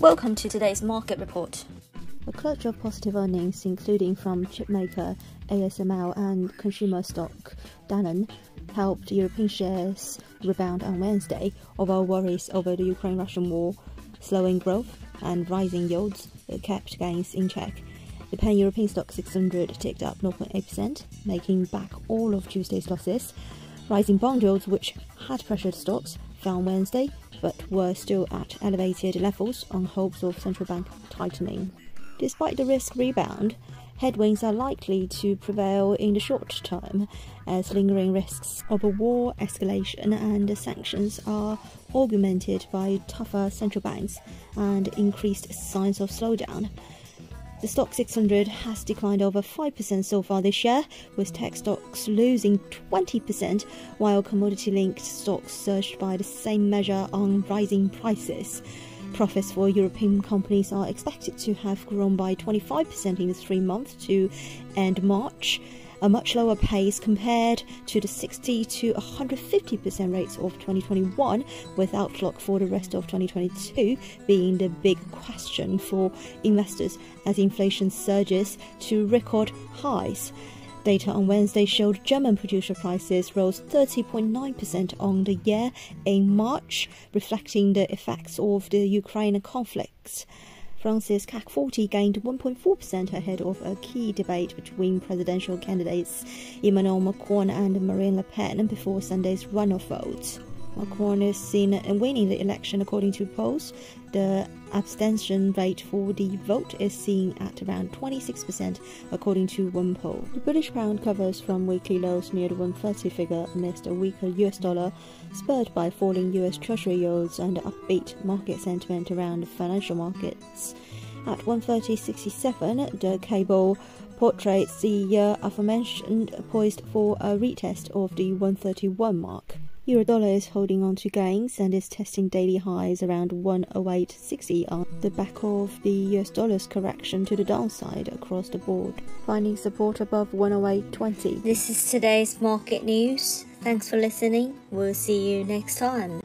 Welcome to today's market report. A clutch of positive earnings, including from chipmaker ASML and consumer stock Danone, helped European shares rebound on Wednesday, although worries over the Ukraine Russian war, slowing growth, and rising yields kept gains in check. The pan European STOXX 600 ticked up 0.8%, making back all of Tuesday's losses. Rising bond yields, which had pressured stocks, fell Wednesday, but were still at elevated levels on hopes of central bank tightening. Despite the risk rebound, headwinds are likely to prevail in the short term as lingering risks of a war escalation and sanctions are augmented by tougher central banks and increased signs of slowdown. The STOXX 600 has declined over 5% so far this year, with tech stocks losing 20%, while commodity linked stocks surged by the same measure on rising prices. Profits for European companies are expected to have grown by 25% in the three months to end March a much lower pace compared to the 60 to 150% rates of 2021, with outlook for the rest of 2022 being the big question for investors as inflation surges to record highs. Data on Wednesday showed German producer prices rose 30.9% on the year in March, reflecting the effects of the Ukraine conflict. France's CAC 40 gained 1.4% ahead of a key debate between presidential candidates Emmanuel Macron and Marine Le Pen before Sunday's runoff vote. Macron is seen winning the election according to polls. The abstention rate for the vote is seen at around 26% according to one poll. The British pound covers from weekly lows near the 130 figure amidst a weaker US dollar, spurred by falling US Treasury yields and upbeat market sentiment around financial markets. At 130.67, the cable portrays the uh, aforementioned poised for a retest of the 131 mark. Eurodollar is holding on to gains and is testing daily highs around 108.60 on the back of the US dollar's correction to the downside across the board, finding support above 108.20. This is today's market news. Thanks for listening. We'll see you next time.